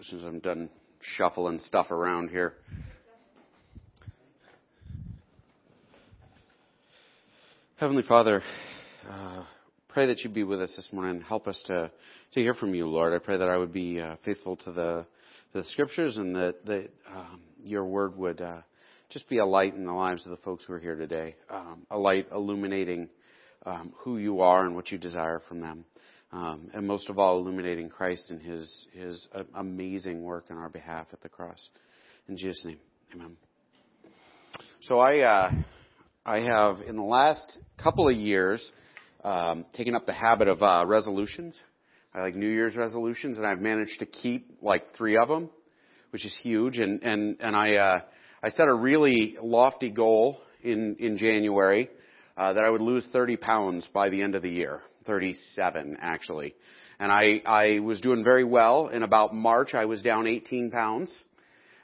as soon as I'm done shuffling stuff around here. Heavenly Father, uh, pray that you be with us this morning. Help us to, to hear from you, Lord. I pray that I would be uh, faithful to the, the scriptures and that, that um, your word would uh, just be a light in the lives of the folks who are here today, um, a light illuminating um, who you are and what you desire from them. Um, and most of all, illuminating Christ and His His uh, amazing work on our behalf at the cross. In Jesus' name, Amen. So I uh, I have in the last couple of years um, taken up the habit of uh, resolutions. I like New Year's resolutions, and I've managed to keep like three of them, which is huge. And and and I uh, I set a really lofty goal in in January uh, that I would lose 30 pounds by the end of the year. 37 actually. And I, I was doing very well. In about March, I was down 18 pounds.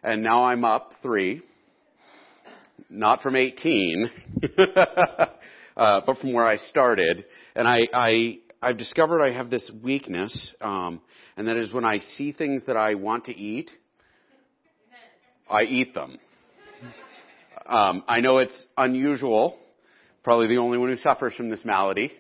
And now I'm up three. Not from 18, uh, but from where I started. And I, I, I've discovered I have this weakness, um, and that is when I see things that I want to eat, I eat them. Um, I know it's unusual, probably the only one who suffers from this malady.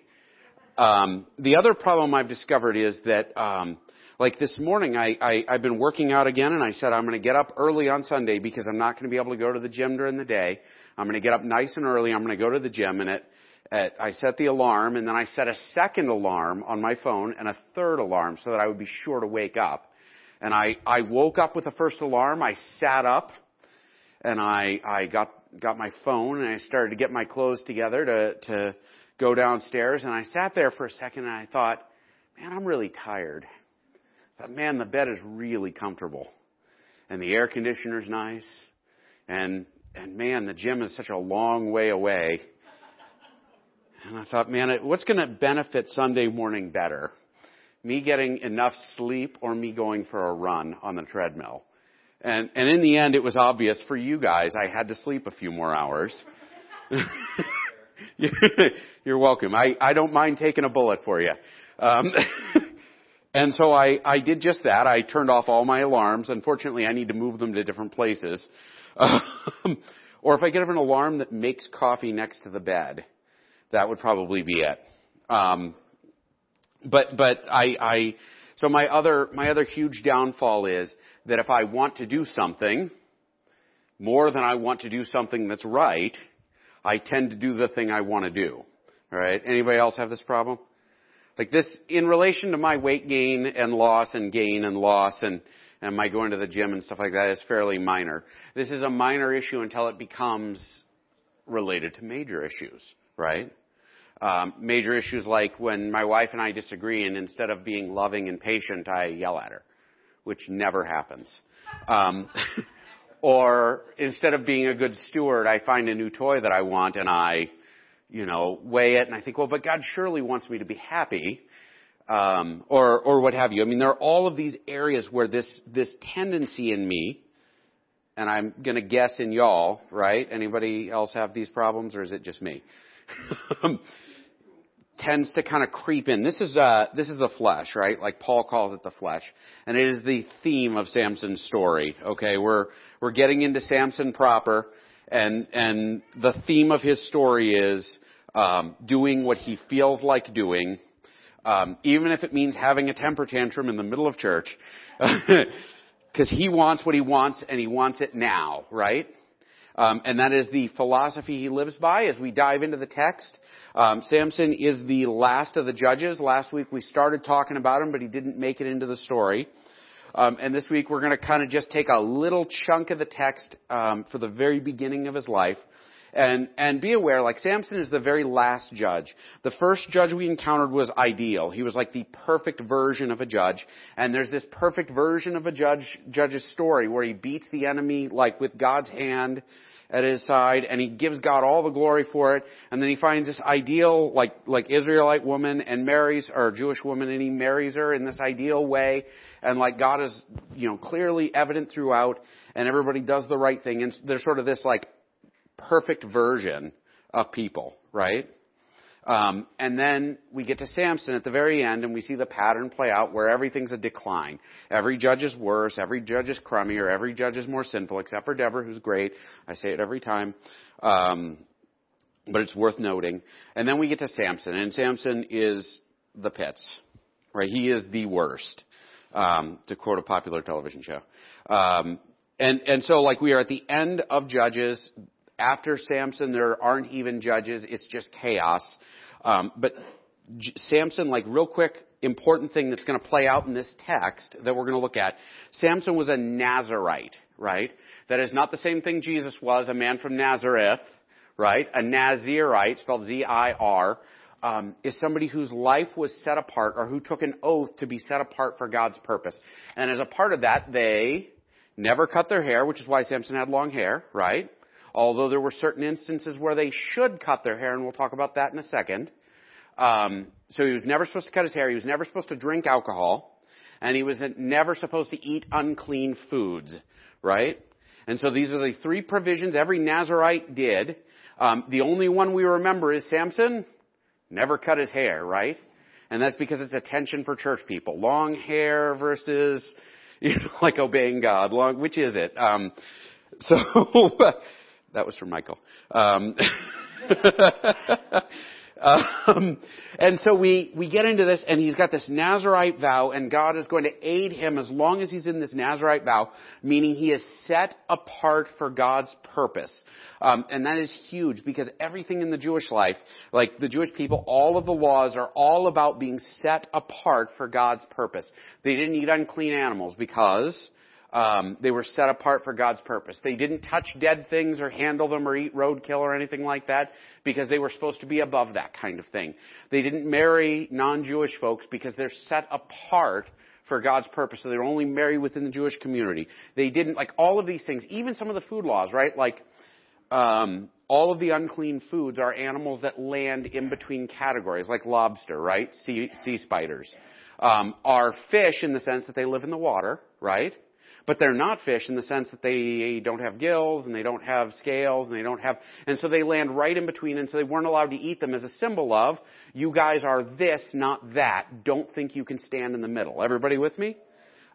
Um, the other problem I've discovered is that, um, like this morning, I, I, I've been working out again, and I said I'm going to get up early on Sunday because I'm not going to be able to go to the gym during the day. I'm going to get up nice and early. I'm going to go to the gym, and at, at I set the alarm, and then I set a second alarm on my phone and a third alarm so that I would be sure to wake up. And I, I woke up with the first alarm. I sat up, and I, I got got my phone, and I started to get my clothes together to to go downstairs and I sat there for a second and I thought, man, I'm really tired. But man, the bed is really comfortable. And the air conditioner's nice. And, and man, the gym is such a long way away. And I thought, man, what's going to benefit Sunday morning better? Me getting enough sleep or me going for a run on the treadmill? And, and in the end, it was obvious for you guys I had to sleep a few more hours. You're welcome. I, I don't mind taking a bullet for you. Um, and so I, I did just that. I turned off all my alarms. Unfortunately, I need to move them to different places. Um, or if I get an alarm that makes coffee next to the bed, that would probably be it. Um, but but I, I so my other my other huge downfall is that if I want to do something more than I want to do something that's right, I tend to do the thing I want to do. All right. Anybody else have this problem? Like this, in relation to my weight gain and loss and gain and loss and, and my going to the gym and stuff like that is fairly minor. This is a minor issue until it becomes related to major issues, right? Um, major issues like when my wife and I disagree and instead of being loving and patient, I yell at her, which never happens. Um, Or instead of being a good steward, I find a new toy that I want and I, you know, weigh it and I think, well, but God surely wants me to be happy. Um, or, or what have you. I mean, there are all of these areas where this, this tendency in me, and I'm gonna guess in y'all, right? Anybody else have these problems or is it just me? tends to kind of creep in. This is uh, this is the flesh, right? Like Paul calls it the flesh, and it is the theme of Samson's story. Okay, we're we're getting into Samson proper, and and the theme of his story is um, doing what he feels like doing, um, even if it means having a temper tantrum in the middle of church, because he wants what he wants and he wants it now, right? Um, and that is the philosophy he lives by as we dive into the text. Um, Samson is the last of the judges. Last week we started talking about him, but he didn't make it into the story. Um, and this week we're going to kind of just take a little chunk of the text um, for the very beginning of his life. And, and be aware, like Samson is the very last judge. The first judge we encountered was ideal. He was like the perfect version of a judge. And there's this perfect version of a judge, judge's story where he beats the enemy like with God's hand at his side and he gives God all the glory for it. And then he finds this ideal, like, like Israelite woman and marries, or Jewish woman and he marries her in this ideal way. And like God is, you know, clearly evident throughout and everybody does the right thing. And there's sort of this like perfect version of people, right? Um, and then we get to Samson at the very end, and we see the pattern play out where everything's a decline. Every judge is worse, every judge is crummier, every judge is more sinful, except for Deborah, who's great. I say it every time. Um, but it's worth noting. And then we get to Samson, and Samson is the pits, right? He is the worst, um, to quote a popular television show. Um, and and so like we are at the end of Judges. After Samson, there aren't even judges. It's just chaos. Um, but J- Samson, like real quick, important thing that's going to play out in this text that we're going to look at. Samson was a Nazirite, right? That is not the same thing Jesus was, a man from Nazareth right? A Nazirite, spelled Z-I-R, um, is somebody whose life was set apart or who took an oath to be set apart for God's purpose. And as a part of that, they never cut their hair, which is why Samson had long hair, right? Although there were certain instances where they should cut their hair, and we'll talk about that in a second. Um, so he was never supposed to cut his hair. He was never supposed to drink alcohol, and he was never supposed to eat unclean foods, right? And so these are the three provisions every Nazirite did. Um, the only one we remember is Samson never cut his hair, right? And that's because it's attention for church people. Long hair versus, you know, like obeying God. Long, which is it? Um, so, that was from Michael. Um, Um, and so we, we get into this and he's got this Nazirite vow and God is going to aid him as long as he's in this Nazirite vow, meaning he is set apart for God's purpose. Um, and that is huge because everything in the Jewish life, like the Jewish people, all of the laws are all about being set apart for God's purpose. They didn't eat unclean animals because um, they were set apart for God's purpose. They didn't touch dead things or handle them or eat roadkill or anything like that because they were supposed to be above that kind of thing. They didn't marry non-Jewish folks because they're set apart for God's purpose. So they were only married within the Jewish community. They didn't like all of these things, even some of the food laws, right? Like um, all of the unclean foods are animals that land in between categories, like lobster, right? Sea, sea spiders. Um, are fish in the sense that they live in the water, right? But they're not fish in the sense that they don't have gills and they don't have scales and they don't have, and so they land right in between and so they weren't allowed to eat them as a symbol of, you guys are this, not that. Don't think you can stand in the middle. Everybody with me?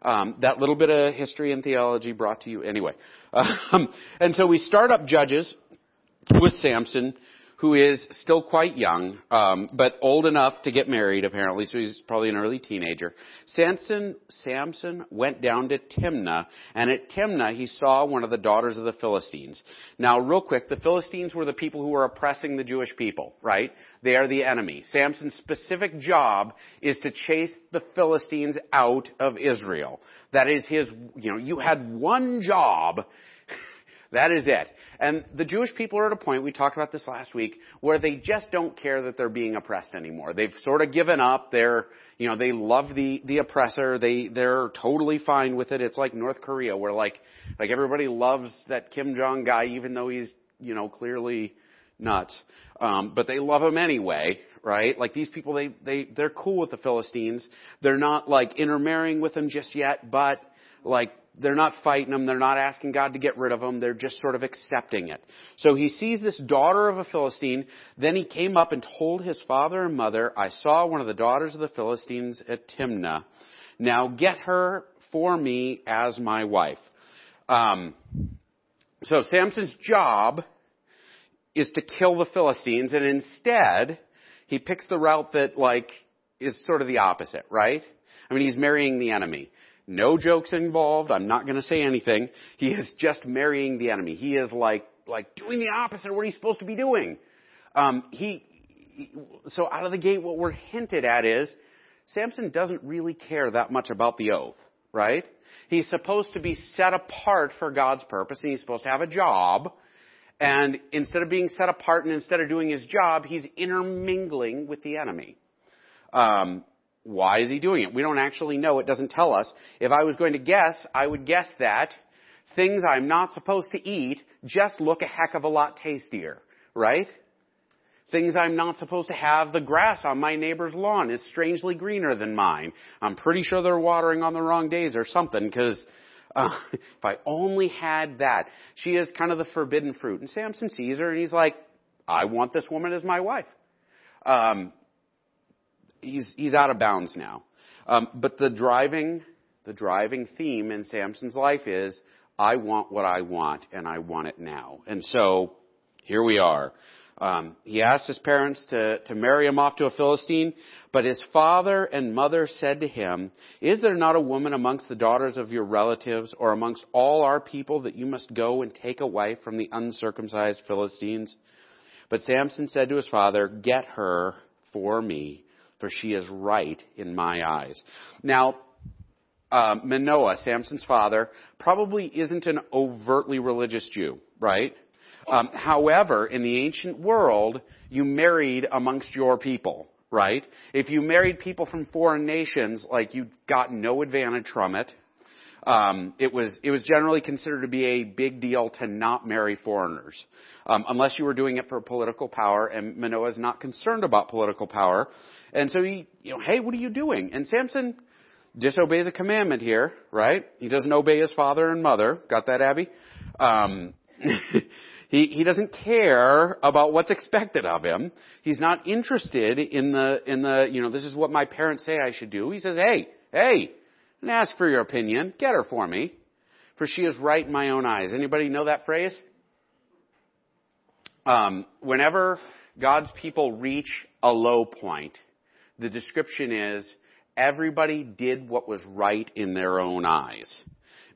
Um, that little bit of history and theology brought to you anyway. Um, and so we start up Judges with Samson who is still quite young, um, but old enough to get married apparently, so he's probably an early teenager. Samson, Samson went down to Timnah, and at Timnah he saw one of the daughters of the Philistines. Now, real quick, the Philistines were the people who were oppressing the Jewish people, right? They are the enemy. Samson's specific job is to chase the Philistines out of Israel. That is his, you know, you had one job that is it. And the Jewish people are at a point, we talked about this last week, where they just don't care that they're being oppressed anymore. They've sort of given up. They're, you know, they love the, the oppressor. They, they're totally fine with it. It's like North Korea where like, like everybody loves that Kim Jong guy even though he's, you know, clearly nuts. Um, but they love him anyway, right? Like these people, they, they, they're cool with the Philistines. They're not like intermarrying with them just yet, but like they're not fighting them. They're not asking God to get rid of them. They're just sort of accepting it. So he sees this daughter of a Philistine. Then he came up and told his father and mother, I saw one of the daughters of the Philistines at Timnah. Now get her for me as my wife. Um, so Samson's job is to kill the Philistines, and instead he picks the route that like is sort of the opposite, right? I mean, he's marrying the enemy. No jokes involved. I'm not going to say anything. He is just marrying the enemy. He is like, like doing the opposite of what he's supposed to be doing. Um, he, so out of the gate, what we're hinted at is Samson doesn't really care that much about the oath, right? He's supposed to be set apart for God's purpose and he's supposed to have a job. And instead of being set apart and instead of doing his job, he's intermingling with the enemy. Um, why is he doing it? We don't actually know. It doesn't tell us. If I was going to guess, I would guess that things I'm not supposed to eat just look a heck of a lot tastier, right? Things I'm not supposed to have, the grass on my neighbor's lawn is strangely greener than mine. I'm pretty sure they're watering on the wrong days or something because uh, if I only had that. She is kind of the forbidden fruit. And Samson sees her and he's like, I want this woman as my wife. um, he's he's out of bounds now. Um, but the driving the driving theme in Samson's life is I want what I want and I want it now. And so here we are. Um, he asked his parents to, to marry him off to a Philistine, but his father and mother said to him, Is there not a woman amongst the daughters of your relatives or amongst all our people that you must go and take a wife from the uncircumcised Philistines? But Samson said to his father, Get her for me, for she is right in my eyes. Now, uh, Manoah, Samson's father, probably isn't an overtly religious Jew, right? Um, however, in the ancient world, you married amongst your people, right? If you married people from foreign nations, like you got no advantage from it. Um, it was it was generally considered to be a big deal to not marry foreigners, um, unless you were doing it for political power. And Manoah is not concerned about political power, and so he, you know, hey, what are you doing? And Samson disobeys a commandment here, right? He doesn't obey his father and mother. Got that, Abby? Um, He, he doesn't care about what's expected of him. He's not interested in the, in the, you know, this is what my parents say I should do. He says, hey, hey, and ask for your opinion. Get her for me. For she is right in my own eyes. Anybody know that phrase? Um, whenever God's people reach a low point, the description is everybody did what was right in their own eyes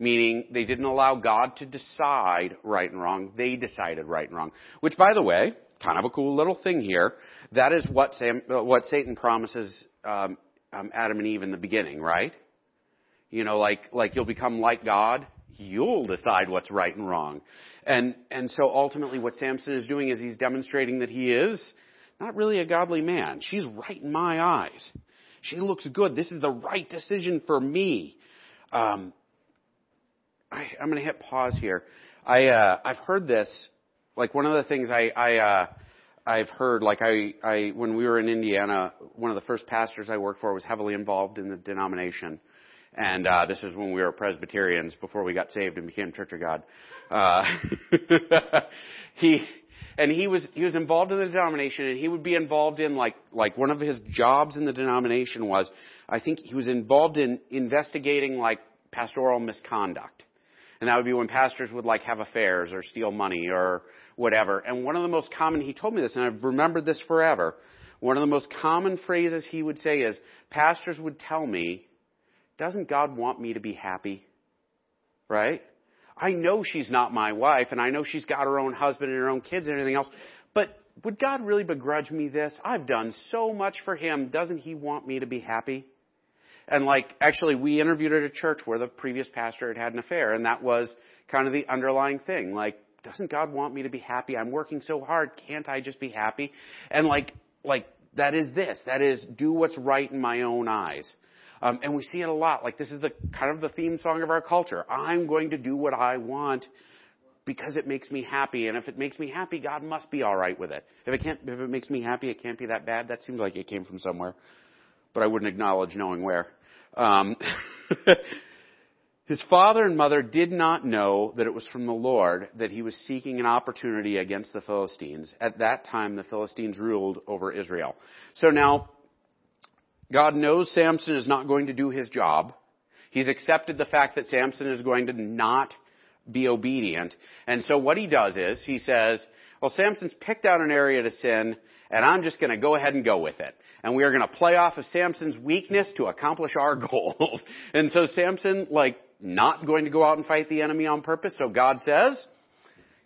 meaning they didn't allow God to decide right and wrong. They decided right and wrong. Which, by the way, kind of a cool little thing here. That is what Sam, what Satan promises um, um, Adam and Eve in the beginning, right? You know, like like you'll become like God. You'll decide what's right and wrong. And and so ultimately, what Samson is doing is he's demonstrating that he is not really a godly man. She's right in my eyes. She looks good. This is the right decision for me. Um, I, I'm going to hit pause here. I uh, I've heard this. Like one of the things I I uh, I've heard. Like I I when we were in Indiana, one of the first pastors I worked for was heavily involved in the denomination. And uh, this is when we were Presbyterians before we got saved and became Church of God. Uh, he and he was he was involved in the denomination and he would be involved in like like one of his jobs in the denomination was I think he was involved in investigating like pastoral misconduct and that would be when pastors would like have affairs or steal money or whatever. And one of the most common, he told me this, and I've remembered this forever. One of the most common phrases he would say is, pastors would tell me, doesn't God want me to be happy? Right? I know she's not my wife, and I know she's got her own husband and her own kids and everything else, but would God really begrudge me this? I've done so much for him. Doesn't he want me to be happy? And like, actually, we interviewed at a church where the previous pastor had had an affair, and that was kind of the underlying thing. Like, doesn't God want me to be happy? I'm working so hard. Can't I just be happy? And like, like, that is this. That is, do what's right in my own eyes. Um, and we see it a lot. Like, this is the kind of the theme song of our culture. I'm going to do what I want because it makes me happy. And if it makes me happy, God must be all right with it. If it can't, if it makes me happy, it can't be that bad. That seems like it came from somewhere, but I wouldn't acknowledge knowing where. Um, his father and mother did not know that it was from the Lord that he was seeking an opportunity against the Philistines. At that time, the Philistines ruled over Israel. So now, God knows Samson is not going to do his job. He's accepted the fact that Samson is going to not be obedient. And so what he does is, he says, well, Samson's picked out an area to sin, and I'm just going to go ahead and go with it and we are going to play off of Samson's weakness to accomplish our goals. and so Samson, like, not going to go out and fight the enemy on purpose. So God says,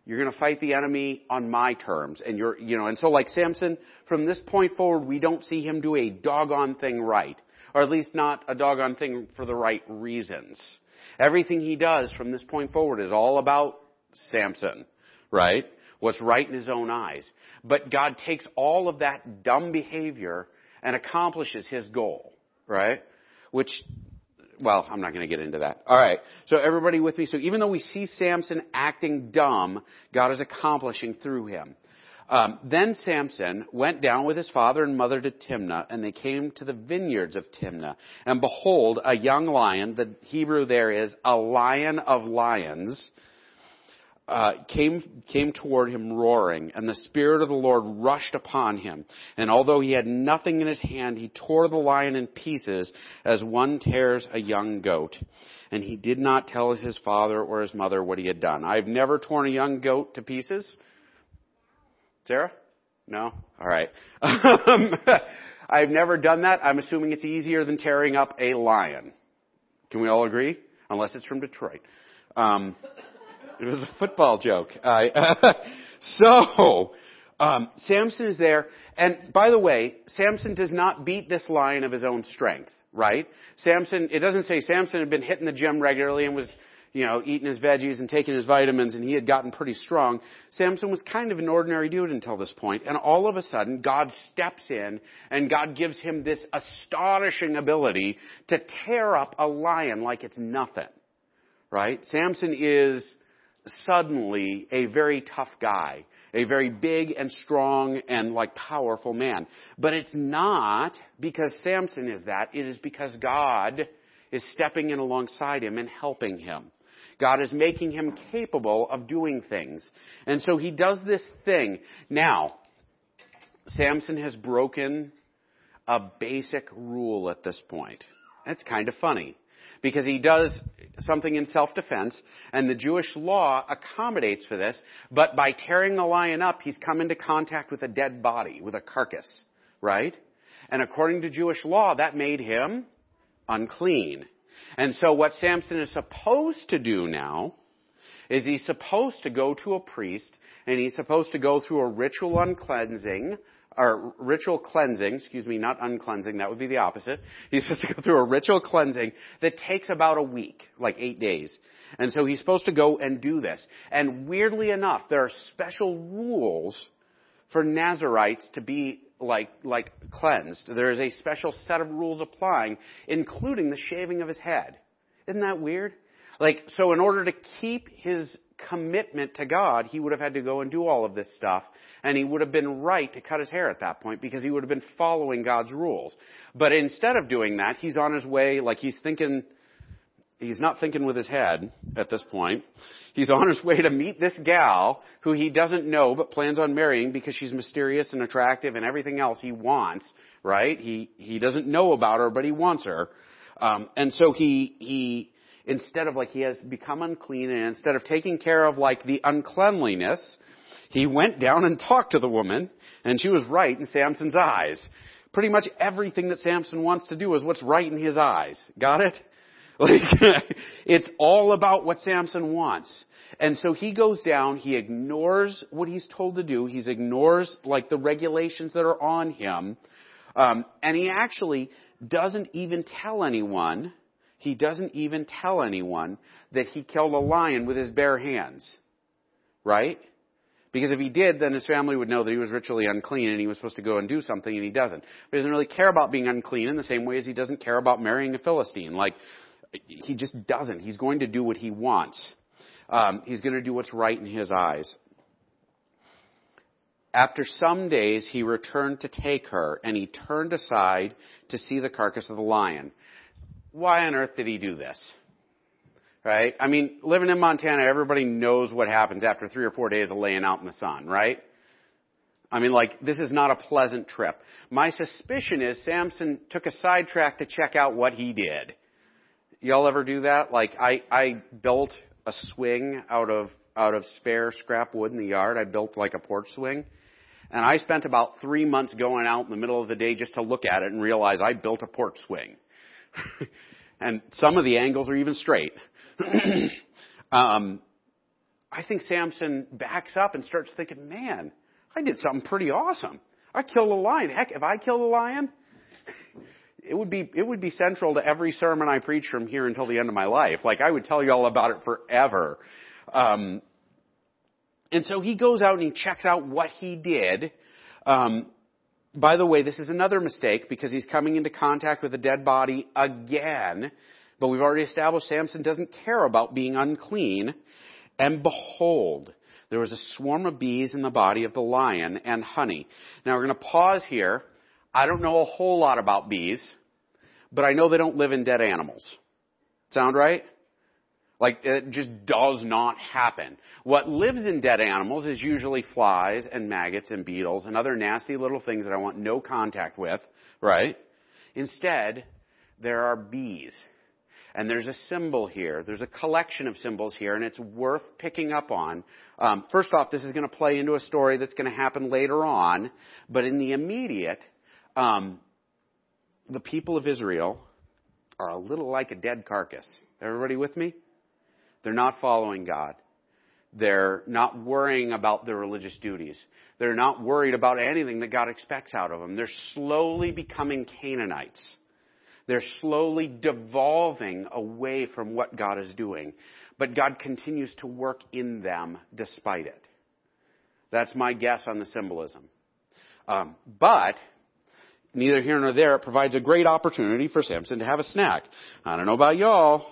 you're going to fight the enemy on my terms. And you're, you know, and so like Samson, from this point forward, we don't see him do a doggone thing right. Or at least not a doggone thing for the right reasons. Everything he does from this point forward is all about Samson, right? What's right in his own eyes. But God takes all of that dumb behavior and accomplishes his goal, right? Which, well, I'm not going to get into that. All right. So everybody with me. So even though we see Samson acting dumb, God is accomplishing through him. Um, then Samson went down with his father and mother to Timnah, and they came to the vineyards of Timnah. And behold, a young lion, the Hebrew there is a lion of lions, uh, came came toward him roaring, and the spirit of the Lord rushed upon him. And although he had nothing in his hand, he tore the lion in pieces as one tears a young goat. And he did not tell his father or his mother what he had done. I've never torn a young goat to pieces. Sarah? No? All right. I've never done that. I'm assuming it's easier than tearing up a lion. Can we all agree? Unless it's from Detroit. Um, it was a football joke. so, um, Samson is there, and by the way, Samson does not beat this lion of his own strength, right? Samson, it doesn't say Samson had been hitting the gym regularly and was, you know, eating his veggies and taking his vitamins and he had gotten pretty strong. Samson was kind of an ordinary dude until this point, and all of a sudden, God steps in and God gives him this astonishing ability to tear up a lion like it's nothing. Right? Samson is suddenly a very tough guy, a very big and strong and like powerful man. But it's not because Samson is that, it is because God is stepping in alongside him and helping him. God is making him capable of doing things. And so he does this thing. Now, Samson has broken a basic rule at this point. That's kind of funny because he does something in self-defense, and the Jewish law accommodates for this, but by tearing the lion up, he's come into contact with a dead body, with a carcass, right? And according to Jewish law, that made him unclean. And so what Samson is supposed to do now is he's supposed to go to a priest and he's supposed to go through a ritual uncleansing or ritual cleansing, excuse me, not uncleansing, that would be the opposite. He's supposed to go through a ritual cleansing that takes about a week, like eight days. And so he's supposed to go and do this. And weirdly enough, there are special rules for Nazirites to be like, like cleansed. There is a special set of rules applying, including the shaving of his head. Isn't that weird? Like, so in order to keep his commitment to God, he would have had to go and do all of this stuff. And he would have been right to cut his hair at that point because he would have been following God's rules. But instead of doing that, he's on his way, like he's thinking, he's not thinking with his head at this point. He's on his way to meet this gal who he doesn't know but plans on marrying because she's mysterious and attractive and everything else he wants, right? He, he doesn't know about her, but he wants her. Um, and so he, he, instead of like he has become unclean and instead of taking care of like the uncleanliness, he went down and talked to the woman and she was right in Samson's eyes. Pretty much everything that Samson wants to do is what's right in his eyes. Got it? Like, it's all about what Samson wants. And so he goes down, he ignores what he's told to do, he ignores like the regulations that are on him, um, and he actually doesn't even tell anyone he doesn't even tell anyone that he killed a lion with his bare hands. Right? Because if he did, then his family would know that he was ritually unclean and he was supposed to go and do something and he doesn't. But he doesn't really care about being unclean in the same way as he doesn't care about marrying a Philistine. Like, he just doesn't. He's going to do what he wants. Um, he's going to do what's right in his eyes. After some days, he returned to take her, and he turned aside to see the carcass of the lion why on earth did he do this? Right? I mean, living in Montana, everybody knows what happens after three or four days of laying out in the sun, right? I mean, like, this is not a pleasant trip. My suspicion is Samson took a sidetrack to check out what he did. Y'all ever do that? Like, I, I built a swing out of, out of spare scrap wood in the yard. I built like a porch swing. And I spent about three months going out in the middle of the day just to look at it and realize I built a porch swing. And some of the angles are even straight. um, I think Samson backs up and starts thinking, man, I did something pretty awesome. I killed a lion. Heck, if I killed a lion, it would be it would be central to every sermon I preach from here until the end of my life. Like I would tell you all about it forever. Um, and so he goes out and he checks out what he did. Um, by the way, this is another mistake because he's coming into contact with a dead body again. But we've already established Samson doesn't care about being unclean. And behold, there was a swarm of bees in the body of the lion and honey. Now we're going to pause here. I don't know a whole lot about bees, but I know they don't live in dead animals. Sound right? Like, it just does not happen. What lives in dead animals is usually flies and maggots and beetles and other nasty little things that I want no contact with, right? Instead, there are bees. And there's a symbol here. There's a collection of symbols here, and it's worth picking up on. Um, first off, this is going to play into a story that's going to happen later on, but in the immediate, um, the people of Israel are a little like a dead carcass. Everybody with me? They're not following God. They're not worrying about their religious duties. They're not worried about anything that God expects out of them. They're slowly becoming Canaanites. They're slowly devolving away from what God is doing. But God continues to work in them despite it. That's my guess on the symbolism. Um, but neither here nor there, it provides a great opportunity for Samson to have a snack. I don't know about y'all.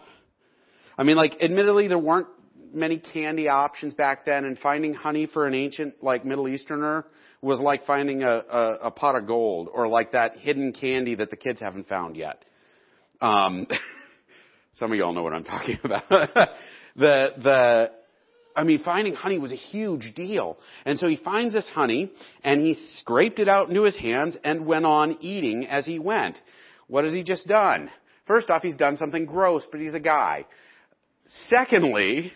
I mean, like, admittedly, there weren't many candy options back then, and finding honey for an ancient, like, Middle Easterner was like finding a, a, a pot of gold, or like that hidden candy that the kids haven't found yet. Um, some of y'all know what I'm talking about. the, the, I mean, finding honey was a huge deal. And so he finds this honey, and he scraped it out into his hands and went on eating as he went. What has he just done? First off, he's done something gross, but he's a guy. Secondly,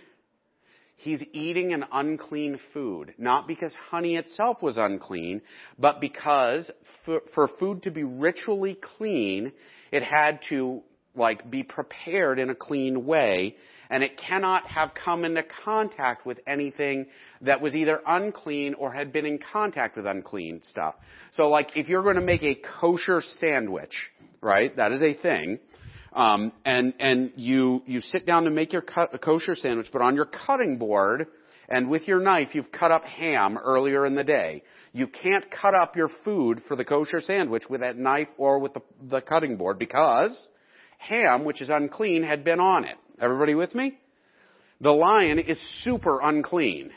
he's eating an unclean food. Not because honey itself was unclean, but because for, for, food to be ritually clean, it had to like be prepared in a clean way and it cannot have come into contact with anything that was either unclean or had been in contact with unclean stuff. So like if you're going to make a kosher sandwich, right? That is a thing. Um, and and you you sit down to make your cut, a kosher sandwich, but on your cutting board and with your knife you've cut up ham earlier in the day. You can't cut up your food for the kosher sandwich with that knife or with the, the cutting board because ham, which is unclean, had been on it. Everybody with me? The lion is super unclean,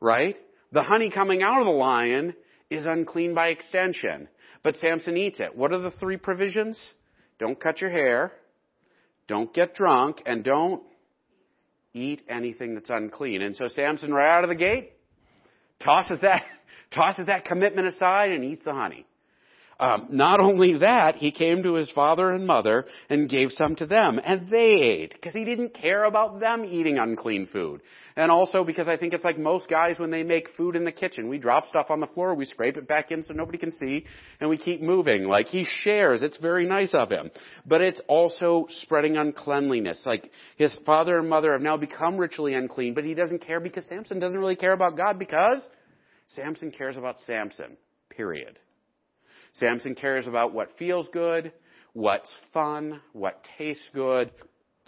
right? The honey coming out of the lion is unclean by extension. But Samson eats it. What are the three provisions? Don't cut your hair. Don't get drunk. And don't eat anything that's unclean. And so Samson, right out of the gate, tosses that, tosses that commitment aside and eats the honey. Um, not only that, he came to his father and mother and gave some to them, and they ate because he didn't care about them eating unclean food. And also because I think it's like most guys when they make food in the kitchen, we drop stuff on the floor, we scrape it back in so nobody can see, and we keep moving. Like he shares, it's very nice of him, but it's also spreading uncleanliness. Like his father and mother have now become ritually unclean, but he doesn't care because Samson doesn't really care about God because Samson cares about Samson. Period. Samson cares about what feels good, what's fun, what tastes good,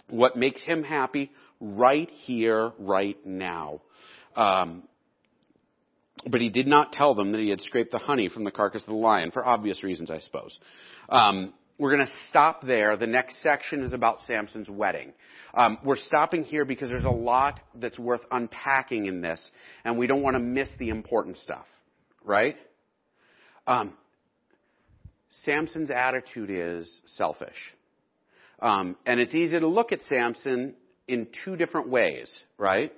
what makes him happy right here, right now. Um, but he did not tell them that he had scraped the honey from the carcass of the lion, for obvious reasons, I suppose. Um, we're going to stop there. The next section is about Samson's wedding. Um, we're stopping here because there's a lot that's worth unpacking in this, and we don't want to miss the important stuff, right? Um, Samson's attitude is selfish. Um, and it's easy to look at Samson in two different ways, right?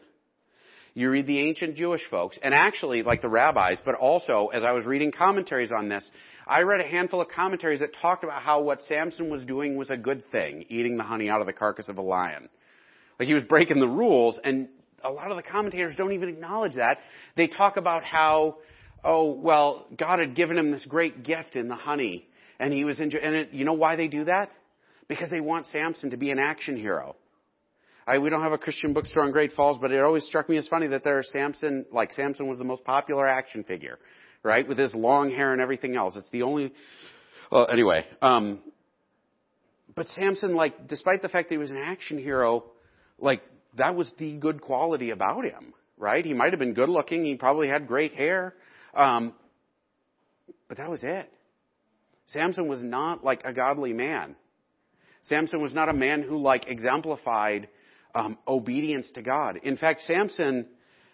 You read the ancient Jewish folks, and actually, like the rabbis, but also, as I was reading commentaries on this, I read a handful of commentaries that talked about how what Samson was doing was a good thing, eating the honey out of the carcass of a lion. Like he was breaking the rules, and a lot of the commentators don't even acknowledge that. They talk about how oh, well, God had given him this great gift in the honey, and he was enjoying, and it, you know why they do that? Because they want Samson to be an action hero. I, we don't have a Christian bookstore in Great Falls, but it always struck me as funny that there are Samson, like Samson was the most popular action figure, right? With his long hair and everything else. It's the only, well, anyway, um, but Samson, like, despite the fact that he was an action hero, like, that was the good quality about him, right? He might have been good looking. He probably had great hair. Um, but that was it. Samson was not like a godly man. Samson was not a man who like exemplified um, obedience to God. In fact, Samson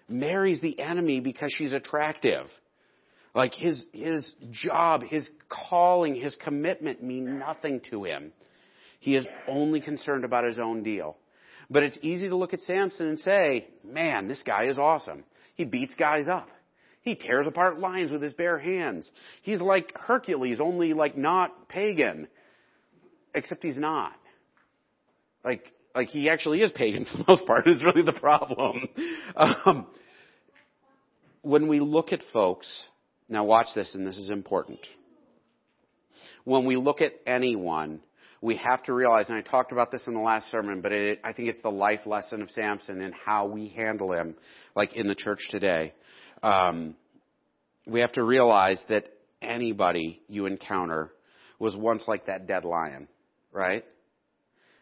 marries the enemy because she's attractive. Like his his job, his calling, his commitment mean nothing to him. He is only concerned about his own deal. But it's easy to look at Samson and say, man, this guy is awesome. He beats guys up. He tears apart lions with his bare hands. He's like Hercules, only like not pagan. Except he's not. Like, like he actually is pagan for the most part is really the problem. Um, when we look at folks, now watch this and this is important. When we look at anyone, we have to realize, and I talked about this in the last sermon, but it, I think it's the life lesson of Samson and how we handle him, like in the church today. Um, we have to realize that anybody you encounter was once like that dead lion, right?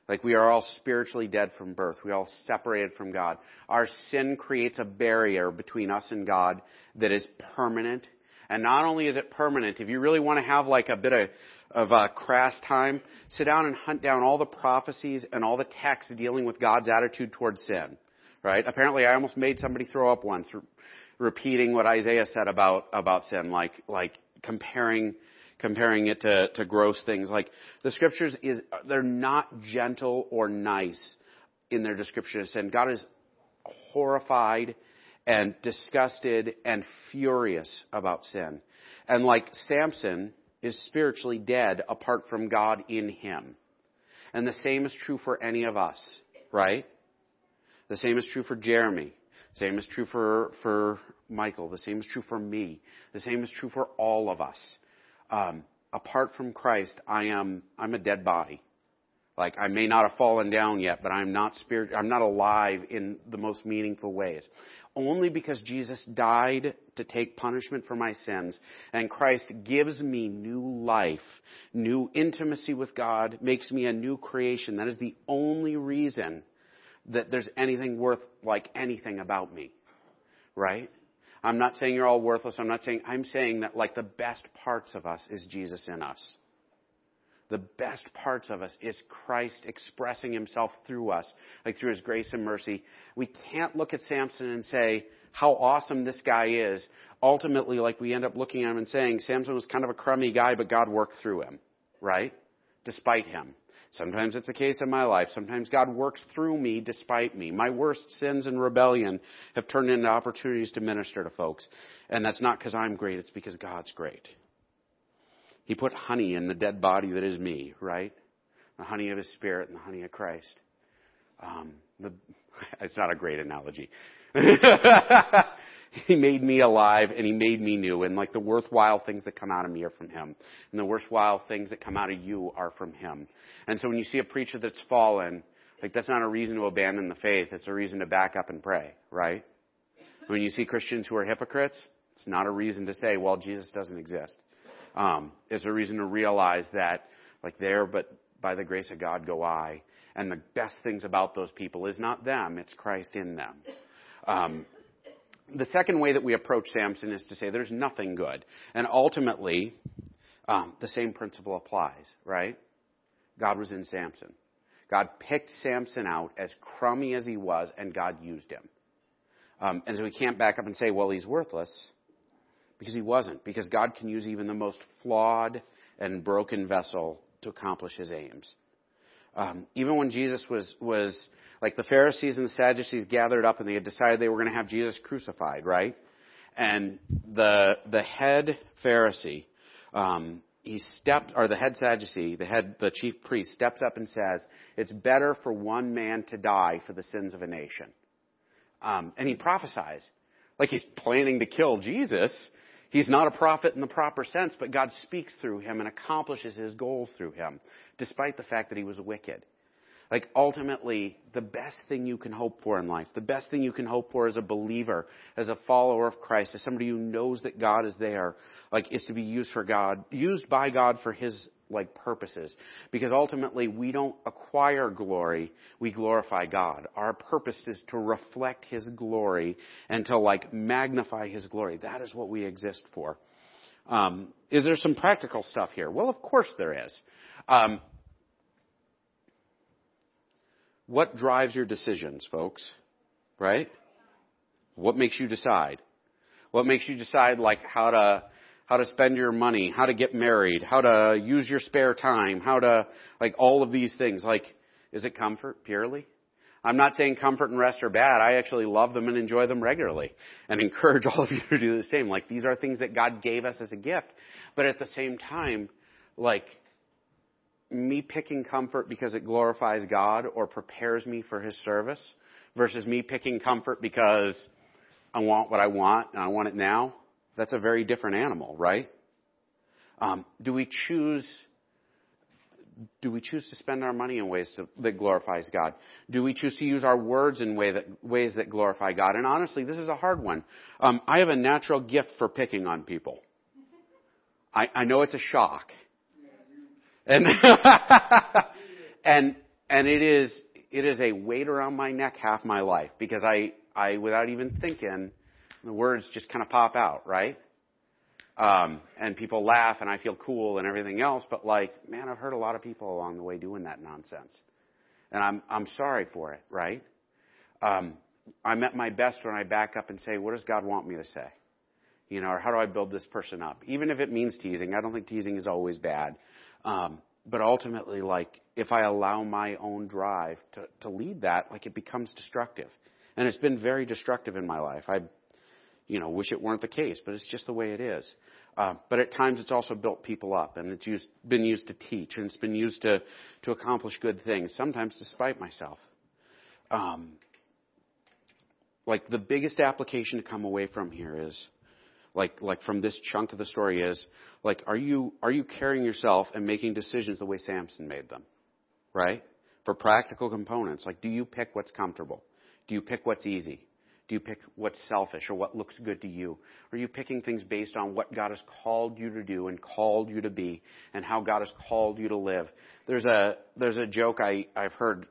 Like we are all spiritually dead from birth. We all separated from God. Our sin creates a barrier between us and God that is permanent. And not only is it permanent, if you really want to have like a bit of, of a crass time, sit down and hunt down all the prophecies and all the texts dealing with God's attitude towards sin. Right? Apparently I almost made somebody throw up once repeating what Isaiah said about, about sin, like, like comparing comparing it to, to gross things. Like the scriptures is, they're not gentle or nice in their description of sin. God is horrified and disgusted and furious about sin. And like Samson is spiritually dead apart from God in him. And the same is true for any of us, right? The same is true for Jeremy. Same is true for, for Michael. The same is true for me. The same is true for all of us um, apart from Christ, I am I'm a dead body. Like I may not have fallen down yet, but I'm not spirit. I'm not alive in the most meaningful ways. Only because Jesus died to take punishment for my sins, and Christ gives me new life, new intimacy with God, makes me a new creation. That is the only reason that there's anything worth like anything about me, right? I'm not saying you're all worthless. I'm not saying, I'm saying that like the best parts of us is Jesus in us. The best parts of us is Christ expressing himself through us, like through his grace and mercy. We can't look at Samson and say how awesome this guy is. Ultimately, like we end up looking at him and saying, Samson was kind of a crummy guy, but God worked through him, right? Despite him. Sometimes it's a case in my life. Sometimes God works through me despite me. My worst sins and rebellion have turned into opportunities to minister to folks. And that's not because I'm great, it's because God's great. He put honey in the dead body that is me, right? The honey of His Spirit and the honey of Christ. Um, the, it's not a great analogy. He made me alive and He made me new. And like the worthwhile things that come out of me are from Him. And the worthwhile things that come out of you are from Him. And so when you see a preacher that's fallen, like that's not a reason to abandon the faith. It's a reason to back up and pray, right? When you see Christians who are hypocrites, it's not a reason to say, well, Jesus doesn't exist. Um, it's a reason to realize that, like, there, but by the grace of God go I. And the best things about those people is not them, it's Christ in them. Um, the second way that we approach Samson is to say there's nothing good. And ultimately, um, the same principle applies, right? God was in Samson. God picked Samson out as crummy as he was, and God used him. Um, and so we can't back up and say, well, he's worthless, because he wasn't. Because God can use even the most flawed and broken vessel to accomplish his aims. Um, even when Jesus was was like the Pharisees and the Sadducees gathered up and they had decided they were going to have Jesus crucified, right? And the the head Pharisee, um, he stepped, or the head Sadducee, the head, the chief priest, steps up and says, "It's better for one man to die for the sins of a nation." Um, and he prophesies, like he's planning to kill Jesus. He's not a prophet in the proper sense, but God speaks through him and accomplishes his goals through him, despite the fact that he was wicked. Like ultimately, the best thing you can hope for in life, the best thing you can hope for as a believer, as a follower of Christ, as somebody who knows that God is there, like is to be used for God, used by God for His like purposes. Because ultimately we don't acquire glory, we glorify God. Our purpose is to reflect His glory and to like magnify His glory. That is what we exist for. Um, is there some practical stuff here? Well, of course there is. Um, what drives your decisions, folks? Right? What makes you decide? What makes you decide like how to how to spend your money, how to get married, how to use your spare time, how to like all of these things. Like, is it comfort purely? I'm not saying comfort and rest are bad. I actually love them and enjoy them regularly and encourage all of you to do the same. Like these are things that God gave us as a gift. But at the same time, like me picking comfort because it glorifies God or prepares me for His service versus me picking comfort because I want what I want and I want it now, that's a very different animal, right? Um, do we choose do we choose to spend our money in ways to, that glorifies God? Do we choose to use our words in way that, ways that glorify God? And honestly, this is a hard one. Um, I have a natural gift for picking on people. I, I know it's a shock, and and and it is it is a weight around my neck half my life because I I without even thinking, the words just kind of pop out, right? Um, and people laugh and I feel cool and everything else, but like, man, I've heard a lot of people along the way doing that nonsense. And I'm, I'm sorry for it, right? Um, I'm at my best when I back up and say, what does God want me to say? You know, or how do I build this person up? Even if it means teasing, I don't think teasing is always bad. Um, but ultimately, like, if I allow my own drive to, to lead that, like, it becomes destructive. And it's been very destructive in my life. I you know, wish it weren't the case, but it's just the way it is. Uh, but at times it's also built people up, and it's used, been used to teach, and it's been used to, to accomplish good things, sometimes despite myself. Um, like the biggest application to come away from here is, like, like from this chunk of the story is, like, are you, are you carrying yourself and making decisions the way Samson made them? Right? For practical components, like, do you pick what's comfortable? Do you pick what's easy? Do you pick what's selfish or what looks good to you? Are you picking things based on what God has called you to do and called you to be and how God has called you to live? There's a, there's a joke I, I've heard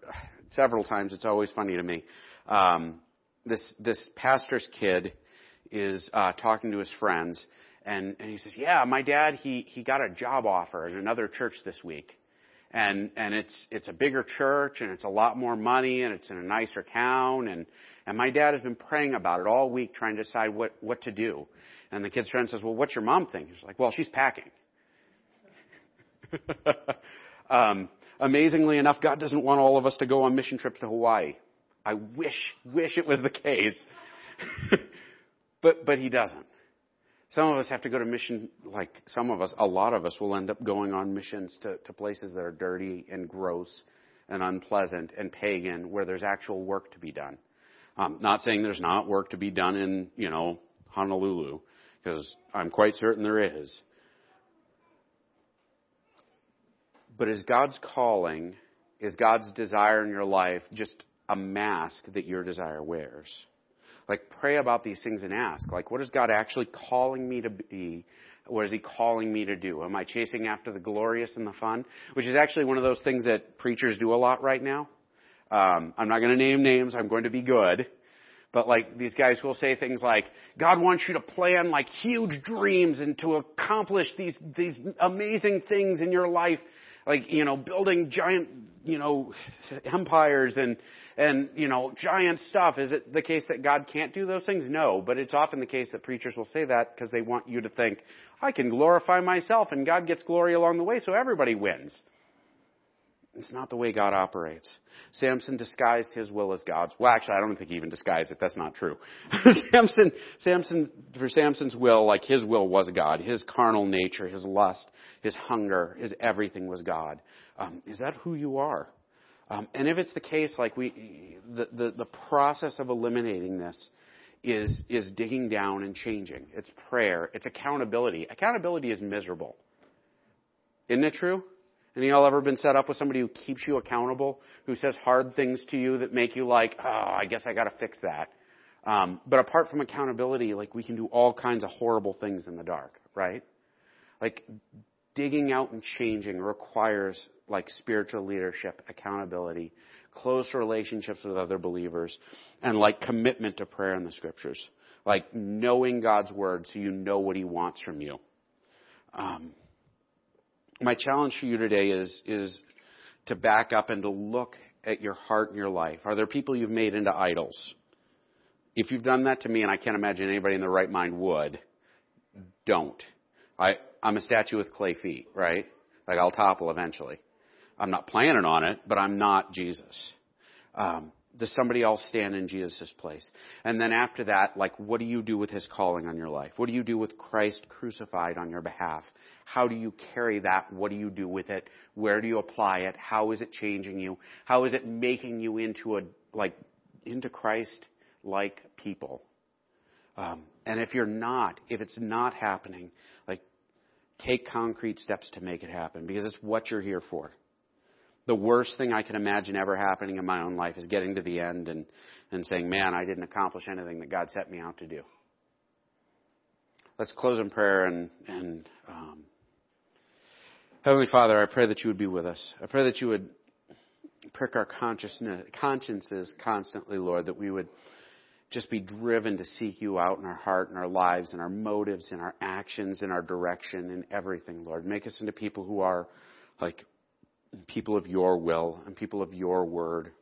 several times. It's always funny to me. Um, this, this pastor's kid is, uh, talking to his friends and, and he says, yeah, my dad, he, he got a job offer at another church this week and and it's it's a bigger church and it's a lot more money and it's in a nicer town and and my dad has been praying about it all week trying to decide what what to do. And the kid's friend says well what's your mom think? He's like well she's packing. Um amazingly enough god doesn't want all of us to go on mission trips to hawaii. I wish wish it was the case. But but he doesn't. Some of us have to go to mission, like some of us, a lot of us will end up going on missions to, to places that are dirty and gross and unpleasant and pagan where there's actual work to be done. Um, not saying there's not work to be done in, you know, Honolulu, because I'm quite certain there is. But is God's calling, is God's desire in your life just a mask that your desire wears? like pray about these things and ask, like, what is God actually calling me to be? What is He calling me to do? Am I chasing after the glorious and the fun? Which is actually one of those things that preachers do a lot right now. Um, I'm not going to name names. I'm going to be good. But like these guys will say things like, God wants you to plan like huge dreams and to accomplish these, these amazing things in your life. Like, you know, building giant, you know, empires and, and, you know, giant stuff. Is it the case that God can't do those things? No, but it's often the case that preachers will say that because they want you to think, I can glorify myself and God gets glory along the way so everybody wins. It's not the way God operates. Samson disguised his will as God's. Well, actually, I don't think he even disguised it. That's not true. Samson, Samson, for Samson's will, like his will was God. His carnal nature, his lust, his hunger, his everything was God. Um, is that who you are? Um, and if it's the case, like we, the, the, the process of eliminating this is, is digging down and changing. It's prayer. It's accountability. Accountability is miserable. Isn't it true? Any y'all ever been set up with somebody who keeps you accountable, who says hard things to you that make you like, oh, I guess I gotta fix that. Um, but apart from accountability, like we can do all kinds of horrible things in the dark, right? Like digging out and changing requires like spiritual leadership, accountability, close relationships with other believers, and like commitment to prayer in the scriptures. Like knowing God's word so you know what He wants from you. Um, my challenge for you today is, is to back up and to look at your heart and your life. Are there people you've made into idols? If you've done that to me, and I can't imagine anybody in their right mind would, don't. I, I'm a statue with clay feet, right? Like I'll topple eventually. I'm not planning on it, but I'm not Jesus. Um, does somebody else stand in Jesus' place? And then after that, like, what do you do with his calling on your life? What do you do with Christ crucified on your behalf? How do you carry that? What do you do with it? Where do you apply it? How is it changing you? How is it making you into a, like, into Christ like people? Um, and if you're not, if it's not happening, like, take concrete steps to make it happen because it's what you're here for the worst thing I can imagine ever happening in my own life is getting to the end and, and saying, man, I didn't accomplish anything that God set me out to do. Let's close in prayer and, and um, Heavenly Father, I pray that you would be with us. I pray that you would prick our consciousness, consciences constantly, Lord, that we would just be driven to seek you out in our heart and our lives and our motives and our actions and our direction and everything, Lord. Make us into people who are like and people of your will and people of your word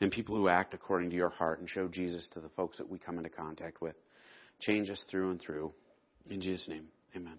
and people who act according to your heart and show Jesus to the folks that we come into contact with. Change us through and through. In Jesus' name, amen.